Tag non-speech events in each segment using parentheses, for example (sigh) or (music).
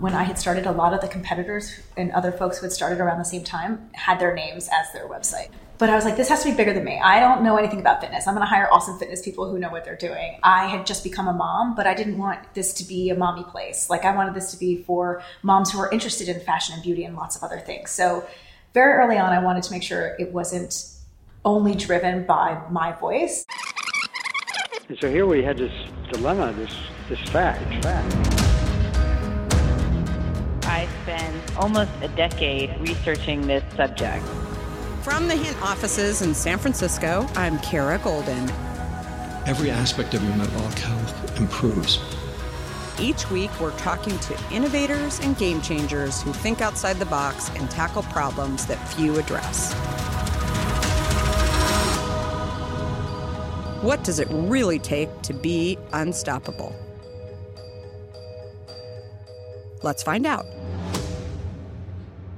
When I had started, a lot of the competitors and other folks who had started around the same time had their names as their website. But I was like, this has to be bigger than me. I don't know anything about fitness. I'm going to hire awesome fitness people who know what they're doing. I had just become a mom, but I didn't want this to be a mommy place. Like, I wanted this to be for moms who are interested in fashion and beauty and lots of other things. So, very early on, I wanted to make sure it wasn't only driven by my voice. And so here we had this dilemma, this, this fact, fact. Almost a decade researching this subject. From the Hint offices in San Francisco, I'm Kara Goldin. Every aspect of your metabolic health improves. Each week, we're talking to innovators and game changers who think outside the box and tackle problems that few address. What does it really take to be unstoppable? Let's find out.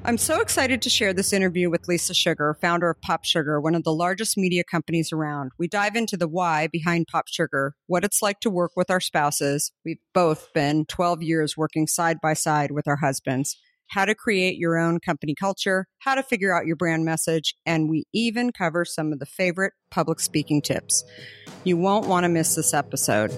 I'm so excited to share this interview with Lisa Sugar, founder of Pop Sugar, one of the largest media companies around. We dive into the why behind Pop Sugar, what it's like to work with our spouses. We've both been 12 years working side by side with our husbands, how to create your own company culture, how to figure out your brand message, and we even cover some of the favorite public speaking tips. You won't want to miss this episode.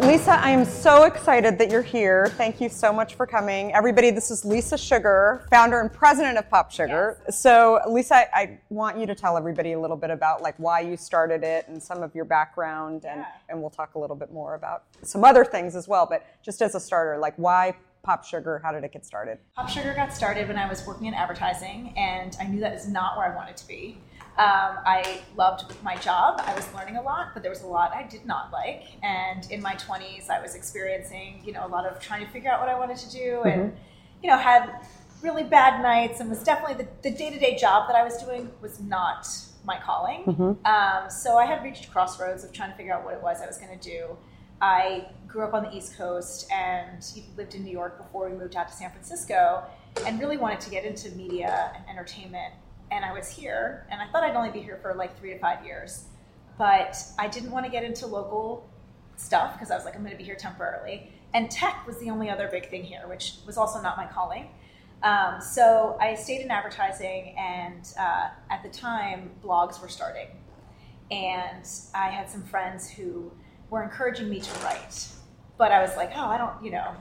Lisa, I am so excited that you're here. Thank you so much for coming. Everybody, this is Lisa Sugar, founder and president of Pop Sugar. Yes. So, Lisa, I, I, want you to tell everybody a little bit about like why you started it and some of your background and, yeah. and we'll talk a little bit more about some other things as well, but just as a starter, like why Pop Sugar? How did it get started? Pop Sugar got started when I was working in advertising and I knew that is not where I wanted to be. Um, I loved my job. I was learning a lot, but there was a lot I did not like. And in my 20s, I was experiencing, you know, a lot of trying to figure out what I wanted to do, and mm-hmm. you know, had really bad nights, and was definitely the, the day-to-day job that I was doing was not my calling. Mm-hmm. Um, so I had reached crossroads of trying to figure out what it was I was going to do. I grew up on the East Coast and lived in New York before we moved out to San Francisco, and really wanted to get into media and entertainment and I was here, and I thought I'd only be here for like three to five years, but I didn't want to get into local stuff because I was like, I'm going to be here temporarily. And tech was the only other big thing here, which was also not my calling. Um, so I stayed in advertising, and uh, at the time, blogs were starting. And I had some friends who were encouraging me to write. But I was like, oh, I don't, you know,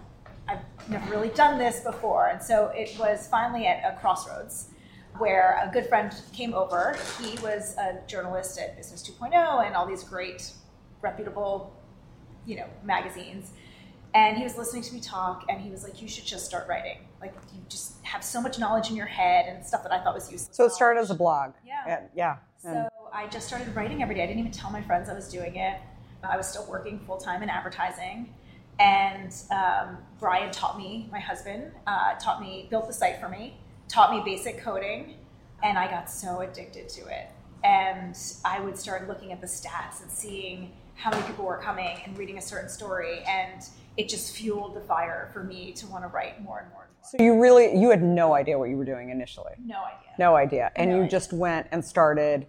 I've never really done this before. And so it was finally at a crossroads where a good friend came over. He was a journalist at Business 2.0 and all these great, reputable, you know, magazines. And he was listening to me talk, and he was like, "You should just start writing. Like, you just have so much knowledge in your head and stuff that I thought was useful." So it started as a blog. Yeah. Yeah. So I just started writing every day. I didn't even tell my friends I was doing it. I was still working full time in advertising. And um, Brian taught me, my husband, uh, taught me, built the site for me taught me basic coding, and I got so addicted to it. And I would start looking at the stats and seeing how many people were coming and reading a certain story, and it just fueled the fire for me to want to write more and more. And more. So you really you had no idea what you were doing initially. No idea. No idea, and no you idea. just went and started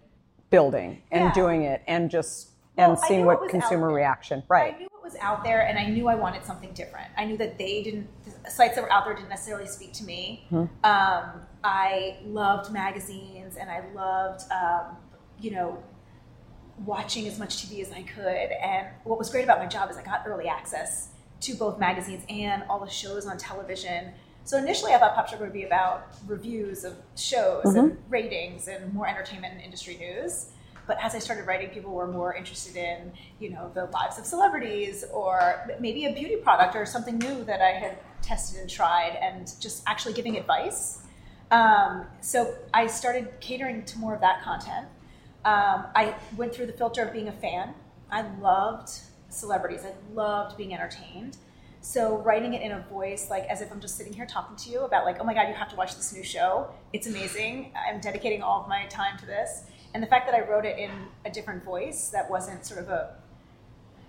building and yeah. doing it, and just well, and seeing what, consumer reaction. Right. I knew what was out there, and I knew I wanted something different. I knew that they didn't the sites that were out there didn't necessarily speak to me. Mm-hmm. Um, I loved magazines, and I loved um, you know watching as much TV as I could. And what was great about my job is I got early access to both magazines and all the shows on television. So initially, I thought Pop Sugar would be about reviews of shows and ratings and more entertainment and industry news. But as I started writing, people were more interested in, you know, the lives of celebrities or maybe a beauty product or something new that I had tested and tried, and just actually giving advice. Um, so I started catering to more of that content. Um, I went through the filter of being a fan. I loved celebrities. I loved being entertained. So writing it in a voice like as if I'm just sitting here talking to you about like, oh my god, you have to watch this new show. It's amazing. I'm dedicating all of my time to this. And the fact that I wrote it in a different voice that wasn't sort of a,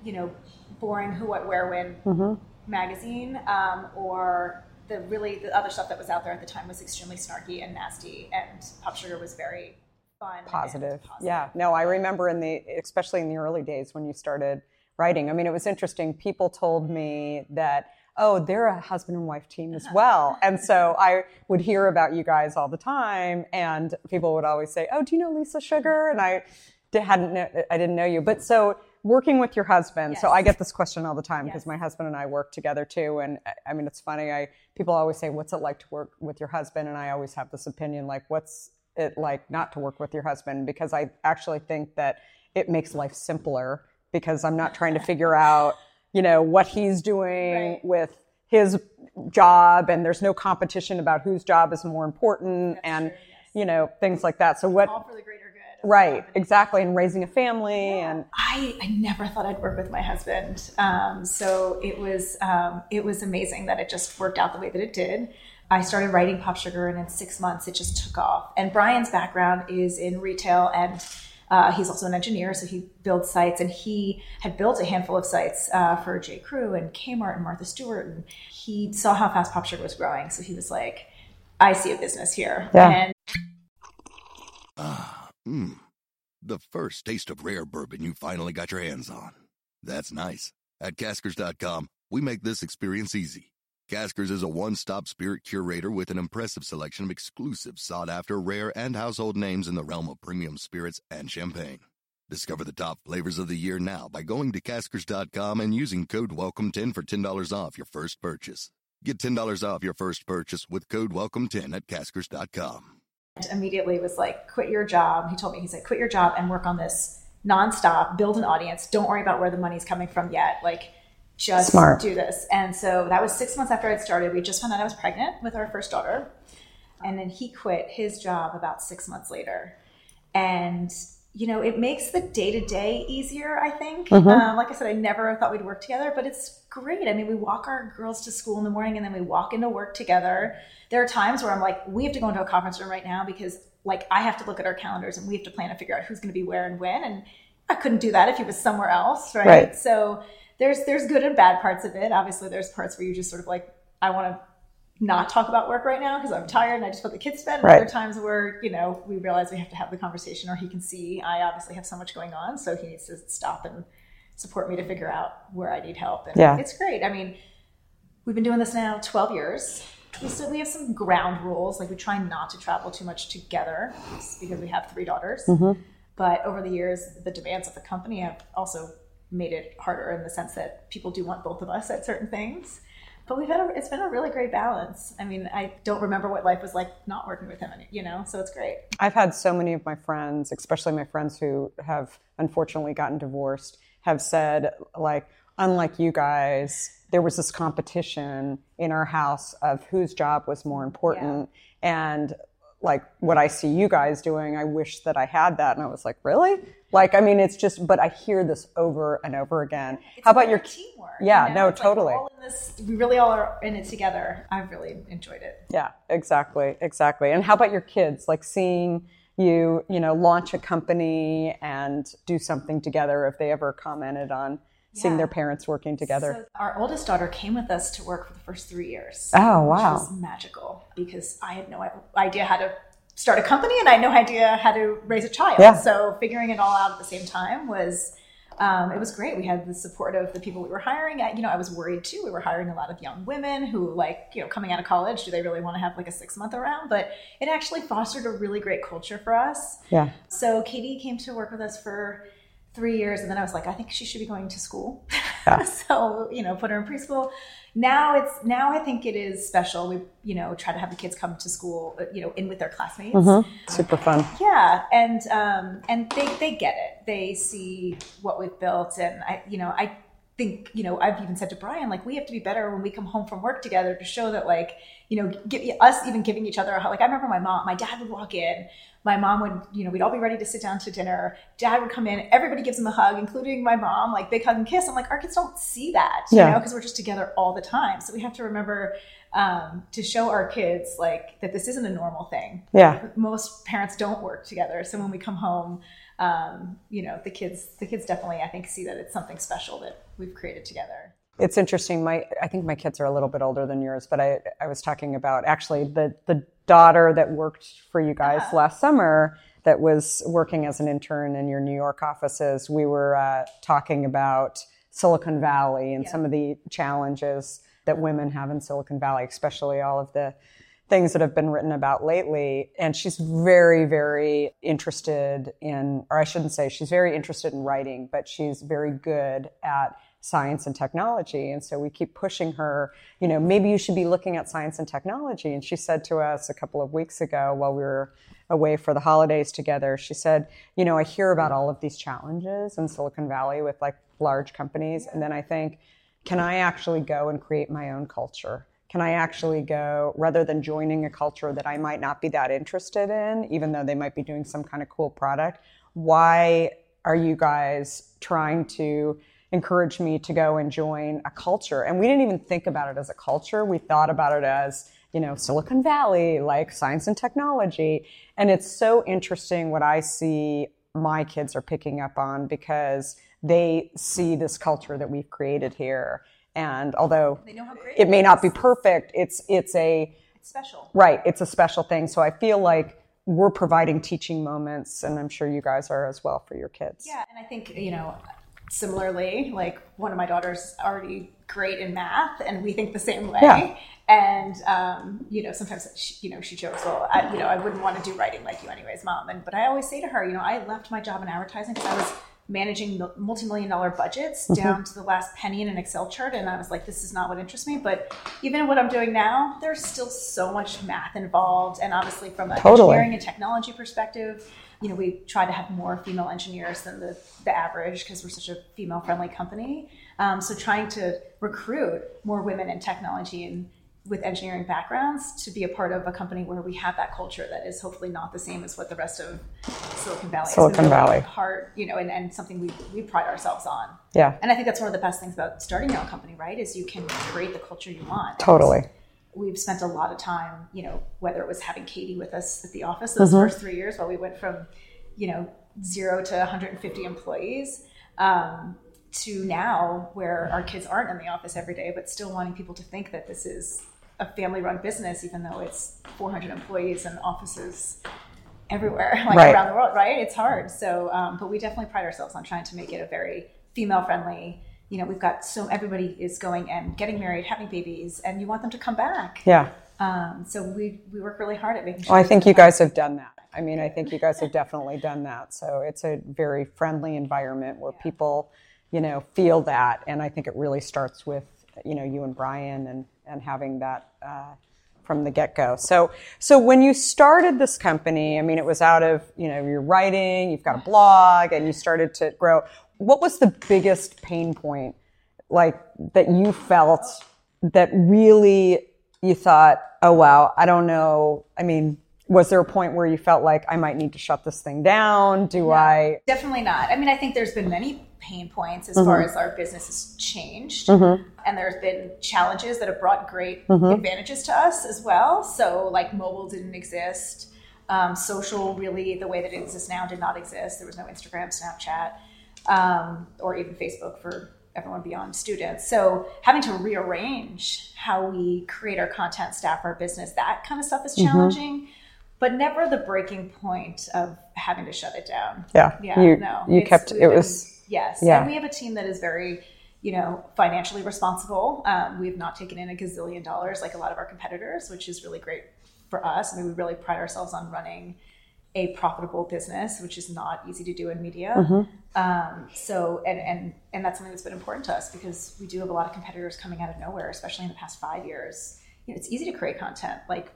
you know, boring who, what, where, when magazine, um, or the really the other stuff that was out there at the time was extremely snarky and nasty, and Pop Sugar was very fun, and positive. Yeah. No, I remember in the, especially in the early days when you started writing. I mean, it was interesting. People told me that, oh, they're a husband and wife team as well. (laughs) And so I would hear about you guys all the time, and people would always say, oh, do you know Lisa Sugar? And I hadn't, know, I didn't know you. But so working with your husband. So I get this question all the time because my husband and I work together too. And I- I mean, it's funny. I people always say, "What's it like to work with your husband?" And I always have this opinion, like, "What's it like not to work with your husband?" Because I actually think that it makes life simpler because I'm not trying to figure out, you know, what he's doing Right. with his job, and there's no competition about whose job is more important, and true, yes. you know, things like that. So what? all for the greater good. Right, exactly, and raising a family and I, I never thought I'd work with my husband. Um, so it was um, it was amazing that it just worked out the way that it did. I started writing Pop Sugar, and in six months, it just took off. And Brian's background is in retail, and uh, he's also an engineer, so he builds sites. And he had built a handful of sites uh, for J. Crew and Kmart and Martha Stewart, and he saw how fast Pop Sugar was growing. So he was like, "I see a business here." Yeah. And Mmm. The first taste of rare bourbon you finally got your hands on. That's nice. At Caskers.com, we make this experience easy. Caskers is a one stop spirit curator with an impressive selection of exclusive, sought after, rare, and household names in the realm of premium spirits and champagne. Discover the top flavors of the year now by going to Caskers.com and using code WELCOME10 for $10 off your first purchase. Get $10 off your first purchase with code WELCOME10 at Caskers.com. And immediately was like, quit your job. He told me, he said, quit your job and work on this nonstop, build an audience. Don't worry about where the money's coming from yet. Like, just Smart. do this. And so that was six months after I'd started. We just found out I was pregnant with our first daughter. And then he quit his job about six months later. And, you know, it makes the day to day easier, I think. Um, like I said, I never thought we'd work together, but it's great. I mean, we walk our girls to school in the morning and then we walk into work together. There are times where I'm like, we have to go into a conference room right now because, like, I have to look at our calendars and we have to plan to figure out who's going to be where and when. And I couldn't do that if he was somewhere else, right? Right. So there's there's good and bad parts of it. Obviously, there's parts where you just sort of like, I want to not talk about work right now because I'm tired and I just put the kids to bed. And Right. Other times where you know we realize we have to have the conversation, or he can see I obviously have so much going on, so he needs to stop and support me to figure out where I need help. And Yeah. it's great. I mean, we've been doing this now 12 years. We still we have some ground rules, like we try not to travel too much together because we have three daughters. Mm-hmm. But over the years, the demands of the company have also made it harder in the sense that people do want both of us at certain things. But we've had a, it's been a really great balance. I mean, I don't remember what life was like not working with him, you know, so it's great. I've had so many of my friends, especially my friends who have unfortunately gotten divorced, have said, like, unlike you guys, there was this competition in our house of whose job was more important. And like what I see you guys doing, I wish that I had that. And I was like, really? Like, I mean, it's just, but I hear this over and over again. How about your teamwork? Yeah, you know? no, It's like totally. all in this, we really all are in it together. I've really enjoyed it. Yeah, exactly, exactly. And how about your kids? Like seeing you, you know, launch a company and do something together. If they ever commented on seeing their parents working together. So our oldest daughter came with us to work for the first three years. Oh, wow. Which was magical because I had no idea how to start a company and I had no idea how to raise a child. Yeah. So figuring it all out at the same time was. Um, it was great. We had the support of the people we were hiring. I, you know, I was worried too. We were hiring a lot of young women who, like, you know, coming out of college, do they really want to have like a six month around? But it actually fostered a really great culture for us. yeah. So Katie came to work with us for three years, and then I was like, I think she should be going to school. Yeah. (laughs) so you know, put her in preschool. Now it's now I think it is special. We you know try to have the kids come to school, uh, you know, in with their classmates. Mhm. Super fun. Yeah, and um, and they they get it. They see what we've built, and I you know I think you know I've even said to Brian like we have to be better when we come home from work together to show that like you know give, us even giving each other a hug. Like I remember my mom, my dad would walk in. My mom would, you know, we'd all be ready to sit down to dinner. Dad would come in. Everybody gives him a hug, including my mom, like big hug and kiss. I'm like, our kids don't see that, you know, because we're just together all the time. So we have to remember um, to show our kids like that this isn't a normal thing Yeah. most parents don't work together so when we come home um, you know the kids the kids definitely i think see that it's something special that we've created together It's interesting. My I think my kids are a little bit older than yours, but I I was talking about actually the the daughter that worked for you guys last summer that was working as an intern in your New York offices. We were uh, talking about Silicon Valley and some of the challenges that women have in Silicon Valley, especially all of the things that have been written about lately. And she's very, very interested in, or I shouldn't say she's very interested in writing, but she's very good at science and technology. And so we keep pushing her, you know, maybe you should be looking at science and technology. And she said to us a couple of weeks ago while we were away for the holidays together, she said, you know, I hear about all of these challenges in Silicon Valley with like large companies. And then I think, can I actually go and create my own culture? Can I actually go rather than joining a culture that I might not be that interested in, even though they might be doing some kind of cool product? Why are you guys trying to encourage me to go and join a culture? And we didn't even think about it as a culture. We thought about it as, you know, Silicon Valley, like science and technology. And it's so interesting what I see my kids are picking up on because they see this culture that we've created here. And although They know how great it may not be perfect, it's it's a it's special right, it's a special thing. So I feel like we're providing teaching moments and I'm sure you guys are as well for your kids. yeah and i think you know similarly like one of my daughters already great in math and we think the same way Yeah. and um, you know sometimes she, you know she jokes well I, you know i wouldn't want to do writing like you anyways mom and but i always say to her you know i left my job in advertising because i was managing multi-million dollar budgets Mhm. down to the last penny in an excel chart and i was like this is not what interests me but even what i'm doing now there's still so much math involved and obviously from a Totally. engineering and technology perspective you know we try to have more female engineers than the, the average because we're such a female friendly company um, so trying to recruit more women in technology and with engineering backgrounds to be a part of a company where we have that culture that is hopefully not the same as what the rest of Silicon Valley is. Silicon really Valley. hard, you know, and, and something we, we pride ourselves on. Yeah. And I think that's one of the best things about starting your own company, right? Is you can create the culture you want. Totally. We've spent a lot of time, you know, whether it was having Katie with us at the office those Mhm. first three years while we went from, you know, zero to 150 employees, um, to now where our kids aren't in the office every day, but still wanting people to think that this is a family run business, even though it's 400 employees and offices everywhere, (laughs) like Right. around the world, right? It's hard. So, um, but we definitely pride ourselves on trying to make it a very female friendly. You know, we've got so everybody is going and getting married, having babies, and you want them to come back. Yeah. Um, so we we work really hard at making sure. Well, I think you guys have done that. I mean, I think you guys have definitely done that. So it's a very friendly environment where people, you know, feel that. And I think it really starts with, you know, you and Brian and, and having that uh, from the get go. So, so when you started this company, I mean, it was out of, you know, your writing, you've got a blog, and you started to grow. What was the biggest pain point, like, that you felt that really you thought, oh, wow, I don't know. I mean, was there a point where you felt like I might need to shut this thing down? Do I? Definitely not. I mean, I think there's been many pain points as Mhm. far as our business has changed. Mhm. And there's been challenges that have brought great Mhm. advantages to us as well. So, like, mobile didn't exist. Um, social, really, the way that it exists now, did not exist. There was no Instagram, Snapchat, um, or even Facebook for everyone beyond students. So, having to rearrange how we create our content, staff our business, that kind of stuff is Mhm. challenging. But never the breaking point of having to shut it down. Yeah, Yeah. you- no. you kept- it was- Yes. yeah. And we have a team that is very, you know, financially responsible. Um, we've not taken in a gazillion dollars like a lot of our competitors, which is really great for us. I mean, we really pride ourselves on running a profitable business, which is not easy to do in media. Mhm. Um, so, and, and, and that's something that's been important to us because we do have a lot of competitors coming out of nowhere, especially in the past five years. You know, it's easy to create content. Like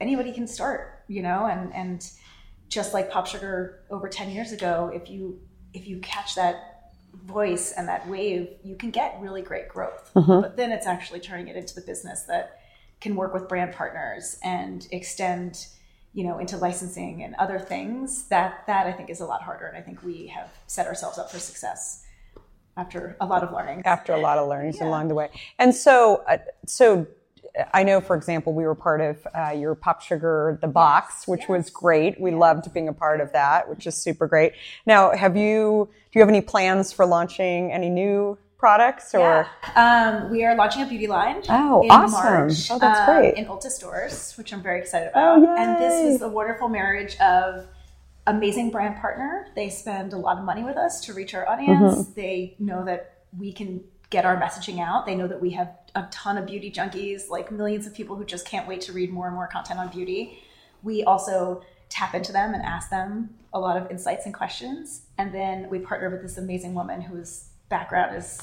anybody can start, you know, and, and just like Pop Sugar over 10 years ago, if you, if you catch that voice and that wave, you can get really great growth. Mhm. But then it's actually turning it into the business that can work with brand partners and extend you know into licensing and other things that that i think is a lot harder and i think we have set ourselves up for success after a lot of learning after a lot of learnings along the way. And so, uh, so I know, for example, we were part of uh, your Pop Sugar the Box, which was great. We loved being a part of that, which is super great. Now, have you do you have any plans for launching any new products or? um, we are launching a beauty line Oh, in awesome. March, Oh, that's um, great. in Ulta stores, which I'm very excited about. Oh, about. and this is a wonderful marriage of amazing brand partner. They spend a lot of money with us to reach our audience. Mhm. They know that we can get our messaging out. They know that we have a ton of beauty junkies, like millions of people who just can't wait to read more and more content on beauty. We also tap into them and ask them a lot of insights and questions. And then we partner with this amazing woman whose background is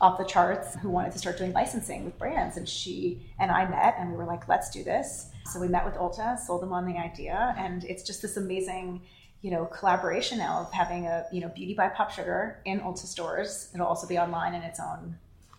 off the charts who wanted to start doing licensing with brands. And she and I met and we were like, let's do this. So we met with Ulta, sold them on the idea. And it's just this amazing, you know, collaboration now of having a, you know, Beauty by Pop Sugar in Ulta stores. It'll also be online in its own,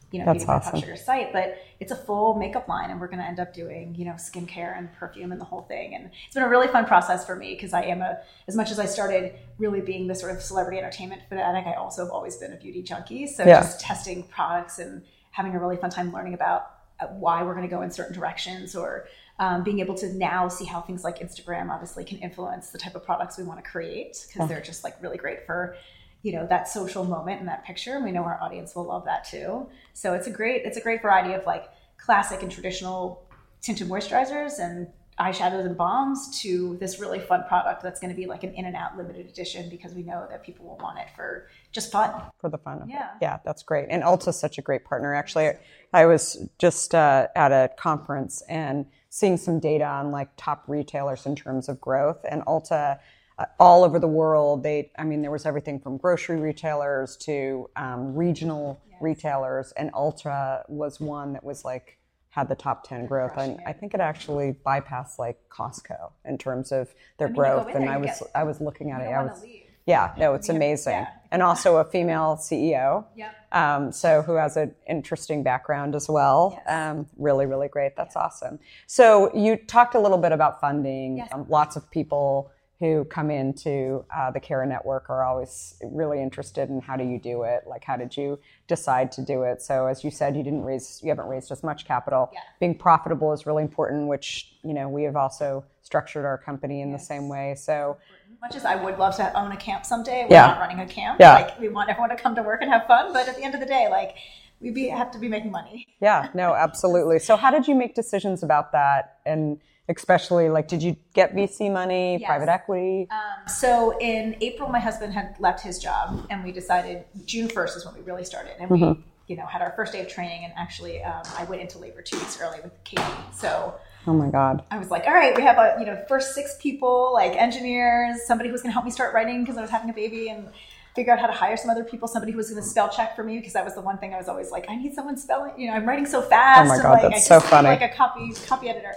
you know, That's Beauty by. Pop Sugar site. But it's a full makeup line and we're going to end up doing, you know, skincare and perfume and the whole thing. And it's been a really fun process for me because I am a, as much as I started really being the sort of celebrity entertainment fanatic, I also have always been a beauty junkie. So Yeah. just testing products and having a really fun time learning about uh, why we're going to go in certain directions or um, being able to now see how things like Instagram obviously can influence the type of products we want to create because they're just like really great for you know that social moment and that picture. And we know our audience will love that too. So it's a great it's a great variety of like classic and traditional tinted moisturizers and eyeshadows and balms to this really fun product that's going to be like an in and out limited edition because we know that people will want it for just fun. for the fun of Yeah. it. Yeah, that's great. And Ulta's such a great partner. Actually, I was just uh, at a conference and seeing some data on like top retailers in terms of growth, and Ulta. Uh, all over the world, they, I mean, there was everything from grocery retailers to um, regional retailers, and Ulta was one that was like had the top 10 growth. And I think it actually bypassed like Costco in terms of their I mean, growth. and I was, I was looking at it. I was, leave. Yeah, no, it's amazing. And also a female CEO. Yep. Um, so who has an interesting background as well. Um, really, really great. That's awesome. So you talked a little bit about funding. Yes. Um, lots of people who come into uh, the Kara Network are always really interested in how do you do it? Like how did you decide to do it? So as you said, you didn't raise, you haven't raised as much capital. Yeah. Being profitable is really important, which you know we have also structured our company in the same way. So much as I would love to own a camp someday, we're Yeah. not running a camp. Yeah. Like we want everyone to come to work and have fun, but at the end of the day, like we be, have to be making money. Yeah, no, (laughs) absolutely. So, how did you make decisions about that? And especially, like, did you get VC money, Yes. private equity? Um, so in April, my husband had left his job, and we decided June first is when we really started, and we, Mhm. you know, had our first day of training. And actually, um, I went into labor two weeks early with Katie. So Oh my God. I was like, all right, we have a you know first six people like engineers, somebody who was going to help me start writing because I was having a baby, and figure out how to hire some other people, somebody who was going to spell check for me because that was the one thing I was always like, I need someone spelling. You know, I'm writing so fast. Oh my and, God, like, that's I so funny. Like a copy copy editor.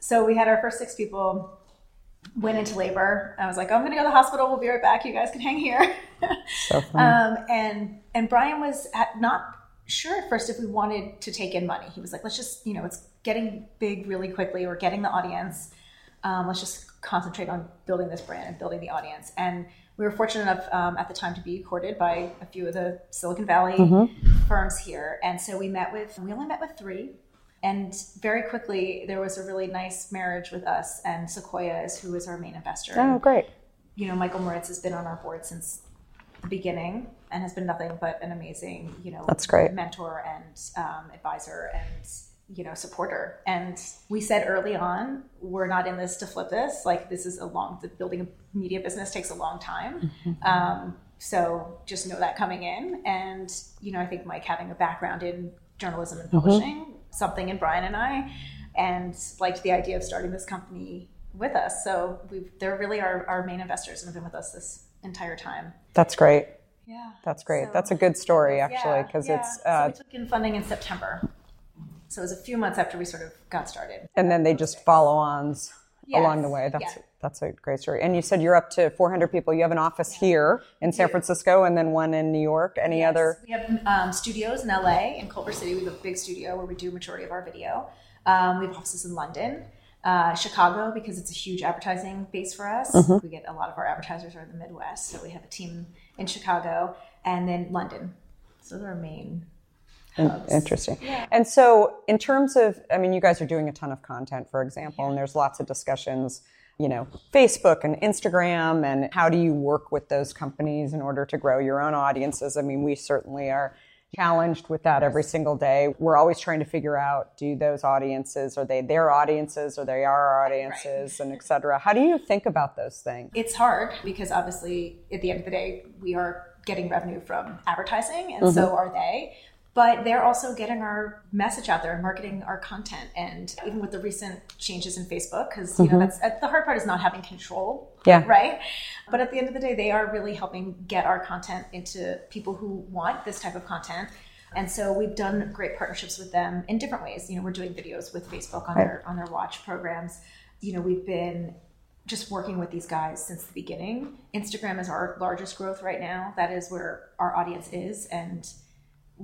So we had our first six people. Went into labor. I was like, oh, I'm going to go to the hospital. We'll be right back. You guys can hang here. (laughs) So funny. Um, and and Brian was at, not sure at first if we wanted to take in money. He was like, let's just you know, it's getting big really quickly. We're getting the audience. Um, let's just concentrate on building this brand and building the audience. And we were fortunate enough um, at the time to be courted by a few of the Silicon Valley Mhm. firms here. And so we met with, we only met with three. And very quickly, there was a really nice marriage with us and Sequoia, is who is our main investor. Oh, great. You know, Michael Moritz has been on our board since the beginning and has been nothing but an amazing, you know, That's great. mentor and um, advisor and you know supporter. And we said early on, we're not in this to flip this. Like this is a long. The building a media business takes a long time. Mm-hmm. Um, so just know that coming in. And you know, I think Mike having a background in journalism and Mhm. publishing, something in Brian and I, and liked the idea of starting this company with us. So we've, they're really our, our main investors and have been with us this entire time. That's great. Yeah. That's great. So- That's a good story, actually, because yeah. it's. so Uh, we took in funding in September. So it was a few months after we sort of got started. and then they just follow ons along the way. That's yeah. that's a great story. And you said you're up to 400 people. You have an office here in San Francisco, and then one in New York. Any Yes. other? We have um, studios in LA, in Culver City. We have a big studio where we do majority of our video. Um, we have offices in London, uh, Chicago, because it's a huge advertising base for us. Mhm. We get a lot of our advertisers are in the Midwest, so we have a team in Chicago and then London. So those are our main. In- Interesting. Yeah. And so, in terms of, I mean, you guys are doing a ton of content, for example, and there's lots of discussions, you know, Facebook and Instagram, and how do you work with those companies in order to grow your own audiences? I mean, we certainly are challenged with that every single day. We're always trying to figure out do those audiences, are they their audiences, or they our audiences, and et cetera. How do you think about those things? It's hard because obviously, at the end of the day, we are getting revenue from advertising, and Mhm. so are they. But they're also getting our message out there and marketing our content. And even with the recent changes in Facebook, because you know Mhm. that's the hard part is not having control, Yeah. right? But at the end of the day, they are really helping get our content into people who want this type of content. And so we've done great partnerships with them in different ways. You know, we're doing videos with Facebook on Right. their on their watch programs. You know, we've been just working with these guys since the beginning. Instagram is our largest growth right now. That is where our audience is, and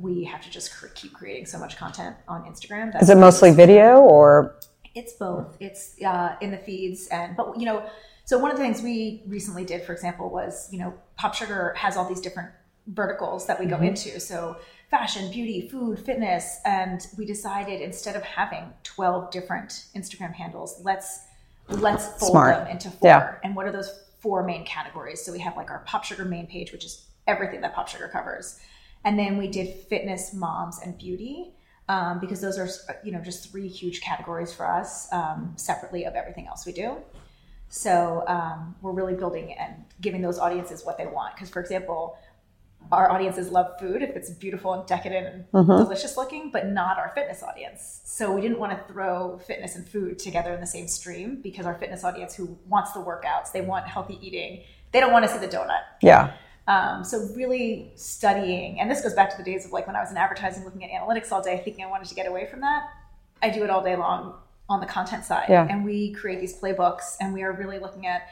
we have to just keep creating so much content on Instagram. Is it mostly video or? It's both. It's uh, in the feeds, and but you know, so one of the things we recently did, for example, was you know, Pop Sugar has all these different verticals that we go Mhm. into. So fashion, beauty, food, fitness, and we decided instead of having twelve different Instagram handles, let's let's fold Smart. them into four. Yeah. And what are those four main categories? So we have like our Pop Sugar main page, which is everything that Pop Sugar covers, and then we did fitness, moms, and beauty. Um, because those are you know just three huge categories for us um, separately of everything else we do so um, we're really building and giving those audiences what they want because for example our audiences love food if it's beautiful and decadent and Mhm. delicious looking but not our fitness audience so we didn't want to throw fitness and food together in the same stream because our fitness audience who wants the workouts they want healthy eating they don't want to see the donut Yeah. Um, so really studying, and this goes back to the days of like when I was in advertising, looking at analytics all day, thinking I wanted to get away from that. I do it all day long on the content side, Yeah. and we create these playbooks, and we are really looking at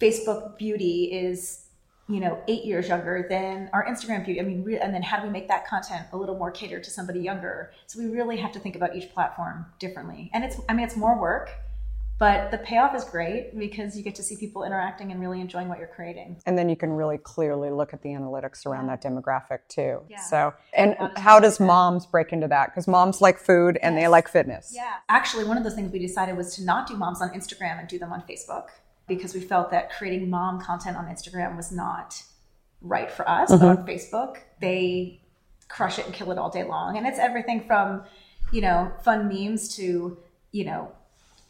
Facebook beauty is you know eight years younger than our Instagram beauty. I mean, re- and then how do we make that content a little more catered to somebody younger? So we really have to think about each platform differently, and it's I mean it's more work. But the payoff is great because you get to see people interacting and really enjoying what you're creating. And then you can really clearly look at the analytics around that demographic too. Yeah. So, and how does moms break into that? Because moms like food and they like fitness. Yeah. Actually, one of the things we decided was to not do moms on Instagram and do them on Facebook because we felt that creating mom content on Instagram was not right for us. But Mhm. on Facebook, they crush it and kill it all day long. And it's everything from, you know, fun memes to, you know,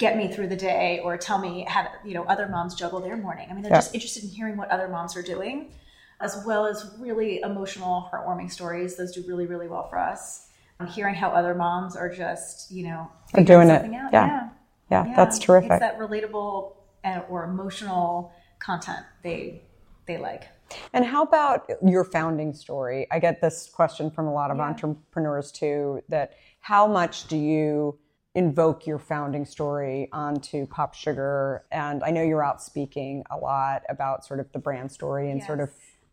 get me through the day or tell me how, you know, other moms juggle their morning. I mean, they're Yeah. just interested in hearing what other moms are doing, as well as really emotional, heartwarming stories. Those do really, really well for us. And hearing how other moms are just, you know, Are doing it. something out. Yeah. Yeah, that's terrific. It's that relatable uh, or emotional content they they like. And how about your founding story? I get this question from a lot of Yeah. entrepreneurs too that how much do you invoke your founding story onto Pop Sugar? And I know you're out speaking a lot about sort of the brand story and sort of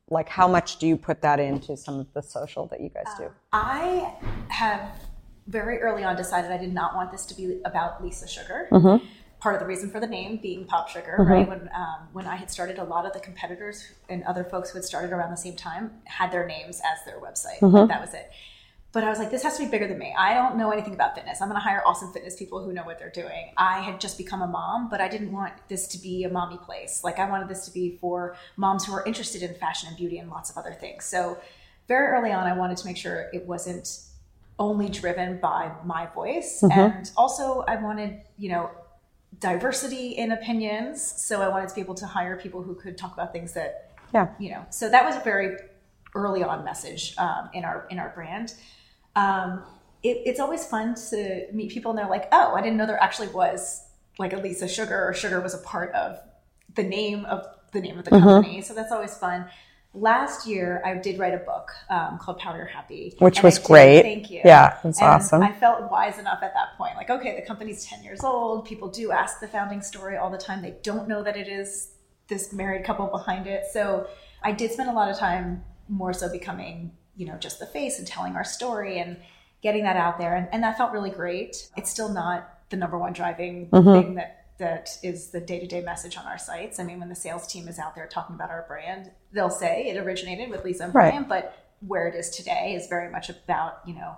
like how much do you put that into some of the social that you guys do? I have very early on decided I did not want this to be about Lisa Sugar. Mhm. Part of the reason for the name being Pop Sugar, Mhm. right? When um, when I had started, a lot of the competitors and other folks who had started around the same time had their names as their website. Mhm. That was it. But I was like, this has to be bigger than me. I don't know anything about fitness. I'm going to hire awesome fitness people who know what they're doing. I had just become a mom, but I didn't want this to be a mommy place. Like, I wanted this to be for moms who are interested in fashion and beauty and lots of other things. So, very early on, I wanted to make sure it wasn't only driven by my voice. Mhm. And also, I wanted, you know, diversity in opinions. So, I wanted to be able to hire people who could talk about things that Yeah. you know so that was a very early on message um, in our in our brand um, it, it's always fun to meet people and they're like oh i didn't know there actually was like a Lisa Sugar or Sugar was a part of the name of the name of the Mhm. company. So that's always fun. Last year, I did write a book um, called Power Your Happy, Which was did- great. Thank you. Yeah, it's awesome. I felt wise enough at that point. Like, okay, the company's ten years old. People do ask the founding story all the time. They don't know that it is this married couple behind it. So I did spend a lot of time more so becoming, you know, just the face and telling our story and getting that out there. And, and that felt really great. It's still not the number one driving Mhm. thing that that is the day-to-day message on our sites. I mean, when the sales team is out there talking about our brand, they'll say it originated with Lisa and Right. Brian, but where it is today is very much about, you know,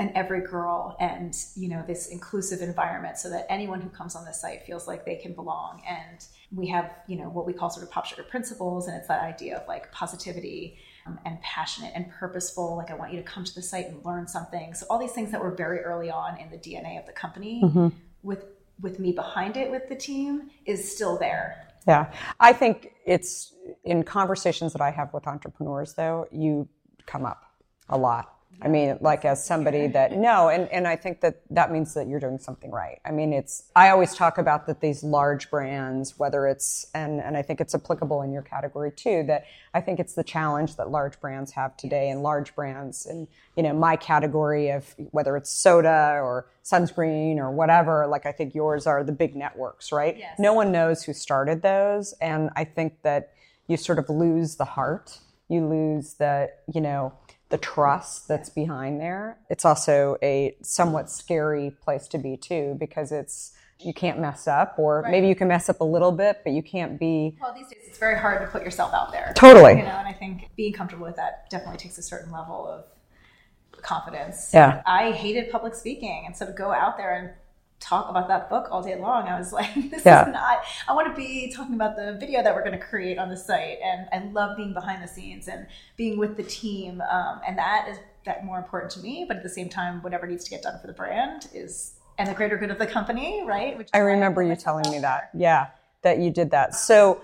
an every girl and you know this inclusive environment so that anyone who comes on the site feels like they can belong and we have you know what we call sort of pop sugar principles and it's that idea of like positivity um, and passionate and purposeful like i want you to come to the site and learn something so all these things that were very early on in the dna of the company Mhm. with with me behind it with the team is still there Yeah. I think it's in conversations that I have with entrepreneurs, though, you come up a lot. I mean, like as somebody (laughs) that, no, and, and I think that that means that you're doing something right. I mean, it's, I always talk about that these large brands, whether it's, and, and I think it's applicable in your category too, that I think it's the challenge that large brands have today and large brands and, you know, my category of whether it's soda or sunscreen or whatever, like I think yours are the big networks, right? Yes. No one knows who started those. And I think that you sort of lose the heart. You lose the, you know, the trust that's behind there. It's also a somewhat scary place to be too, because it's, you can't mess up, or Right. maybe you can mess up a little bit, but you can't be. well these days it's very hard to put yourself out there Totally. you know and i think being comfortable with that definitely takes a certain level of confidence Yeah. i hated public speaking and so to go out there and talk about that book all day long i was (laughs) like this Yeah. is not i want to be talking about the video that we're going to create on the site and i love being behind the scenes and being with the team um, and that is that more important to me but at the same time whatever needs to get done for the brand is and the greater good of the company right Which I remember you telling me that. Yeah, that you did that. So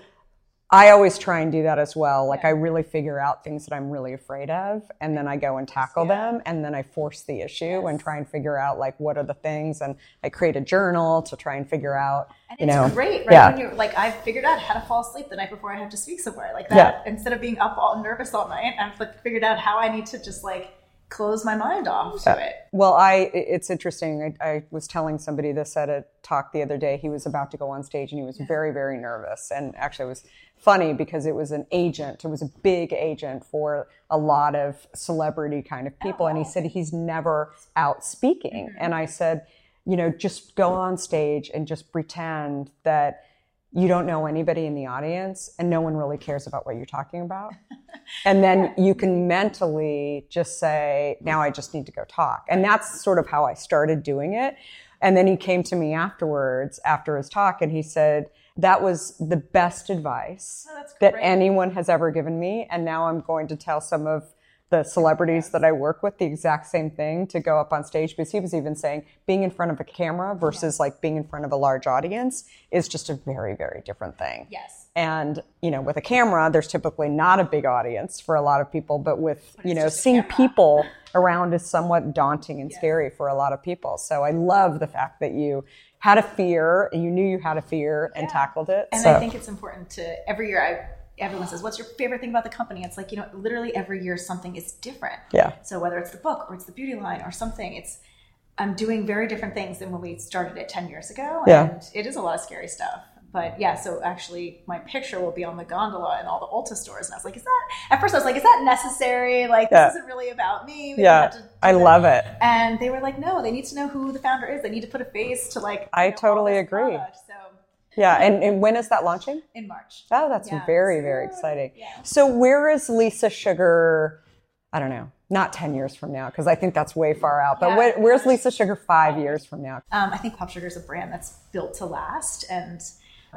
I always try and do that as well. Like I really figure out things that I'm really afraid of and then I go and tackle them and then I force the issue and try and figure out like what are the things and I create a journal to try and figure out, And you it's know. great, right? Yeah. When you're like, I've figured out how to fall asleep the night before I have to speak somewhere, like that. Instead of being up all nervous all night, I've like figured out how I need to just like close my mind off to Yeah. it. Well, I it's interesting. I, I was telling somebody this at a talk the other day. He was about to go on stage and he was very very nervous. And actually, it was funny because it was an agent. It was a big agent for a lot of celebrity kind of people. And he oh. said he's never out speaking. Mm-hmm. And I said, you know, just go on stage and just pretend that you don't know anybody in the audience and no one really cares about what you're talking about. (laughs) And then you can mentally just say, now I just need to go talk. And that's sort of how I started doing it. And then he came to me afterwards, after his talk, and he said, that was the best advice oh, that anyone has ever given me. And now I'm going to tell some of the celebrities that I work with the exact same thing to go up on stage because he was even saying being in front of a camera versus like being in front of a large audience is just a very, very different thing. Yes. And, you know, with a camera, there's typically not a big audience for a lot of people, but with, you know, seeing people around is somewhat daunting and scary for a lot of people. So I love the fact that you had a fear, and you knew you had a fear and tackled it. And so. I think it's important to every year. I everyone says, "What's your favorite thing about the company?" It's like you know, literally every year something is different. Yeah. So whether it's the book or it's the beauty line or something, it's I'm doing very different things than when we started it ten years ago. Yeah. And it is a lot of scary stuff. But yeah, so actually, my picture will be on the gondola in all the Ulta stores, and I was like, "Is that?" At first, I was like, "Is that necessary? Like, Yeah. this isn't really about me." We yeah, have to I love it. and they were like, no, they need to know who the founder is. They need to put a face to like I totally agree. product. So Yeah, and, and when is that launching? in March. Oh, that's Yeah, very, very exciting. Yeah. So, where is Lisa Sugar? I don't know, not 10 years from now, because I think that's way far out, but Yeah. where, where's Lisa Sugar five years from now? Um, I think Pop Sugar is a brand that's built to last. And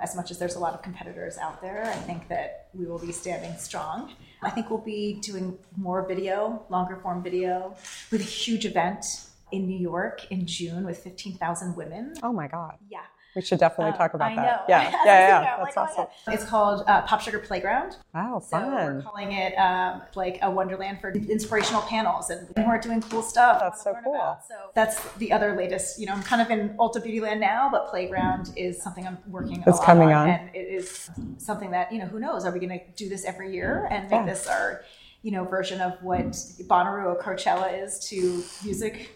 as much as there's a lot of competitors out there, I think that we will be standing strong. I think we'll be doing more video, longer form video, with a huge event in New York in June with 15,000 women. Oh my God. Yeah. We should definitely Uh, talk about I that. know. Yeah, (laughs) As yeah, yeah. That's like, oh awesome. God. It's called uh, Pop Sugar Playground. Wow, So we're fun. calling it um, like a wonderland for inspirational panels, and we're doing cool stuff. That's so cool. So that's the other latest. You know, I'm kind of in Ulta Beauty Land now, but Playground is something I'm working. It's coming on. and it is something that you know. Who knows? Are we going to do this every year and make Yeah. this our you know version of what Bonnaroo or Coachella is to music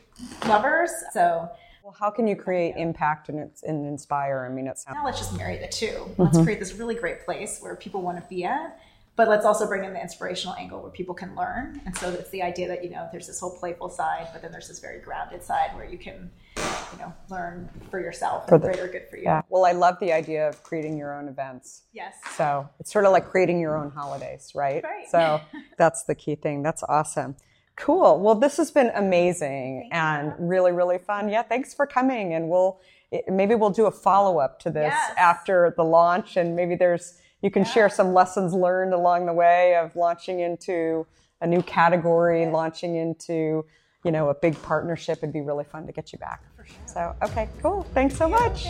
lovers? So Well, how can you create impact and, it's, and inspire? I mean, it sounds now let's just marry the 2 Let's Mhm. create this really great place where people want to be at, but let's also bring in the inspirational angle where people can learn. And so it's the idea that, you know, there's this whole playful side, but then there's this very grounded side where you can, you know, learn for yourself For the- greater good for you. Yeah. Well, I love the idea of creating your own events. Yes. So it's sort of like creating your own holidays, right? Right. So (laughs) that's the key thing. That's awesome. Cool. Well, this has been amazing and really, really fun. Yeah. Thanks for coming. And we'll maybe we'll do a follow up to this Yes. after the launch, and maybe there's you can share some lessons learned along the way of launching into a new category, launching into you know a big partnership. It'd be really fun to get you back. Sure. So okay, cool. Thanks so much.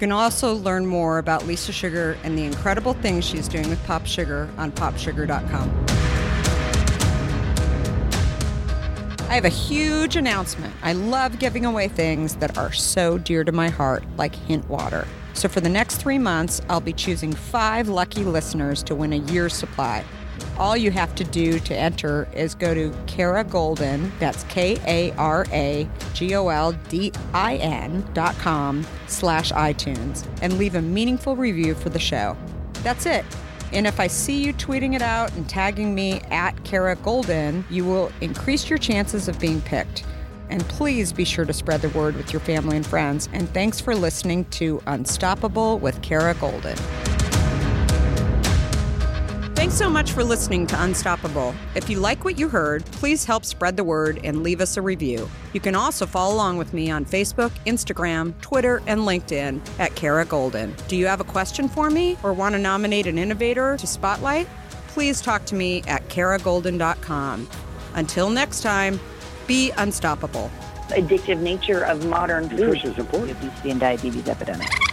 Can also learn more about Lisa Sugar and the incredible things she's doing with PopSugar on popsugar.com. I have a huge announcement. I love giving away things that are so dear to my heart, like Hint Water. So for the next three months, I'll be choosing five lucky listeners to win a year's supply. All you have to do to enter is go to Kara Goldin, that's K-A-R-A-G-O-L-D-I-N dot com slash iTunes, and leave a meaningful review for the show. That's it. And if I see you tweeting it out and tagging me at Kara Goldin, you will increase your chances of being picked. And please be sure to spread the word with your family and friends. And thanks for listening to Unstoppable with Kara Goldin. Thanks so much for listening to Unstoppable. If you like what you heard, please help spread the word and leave us a review. You can also follow along with me on Facebook, Instagram, Twitter, and LinkedIn at Kara Goldin. Do you have a question for me or want to nominate an innovator to spotlight? Please talk to me at karagoldin.com. Until next time, be unstoppable. Addictive nature of modern food. Nutrition is important. The obesity and diabetes epidemic.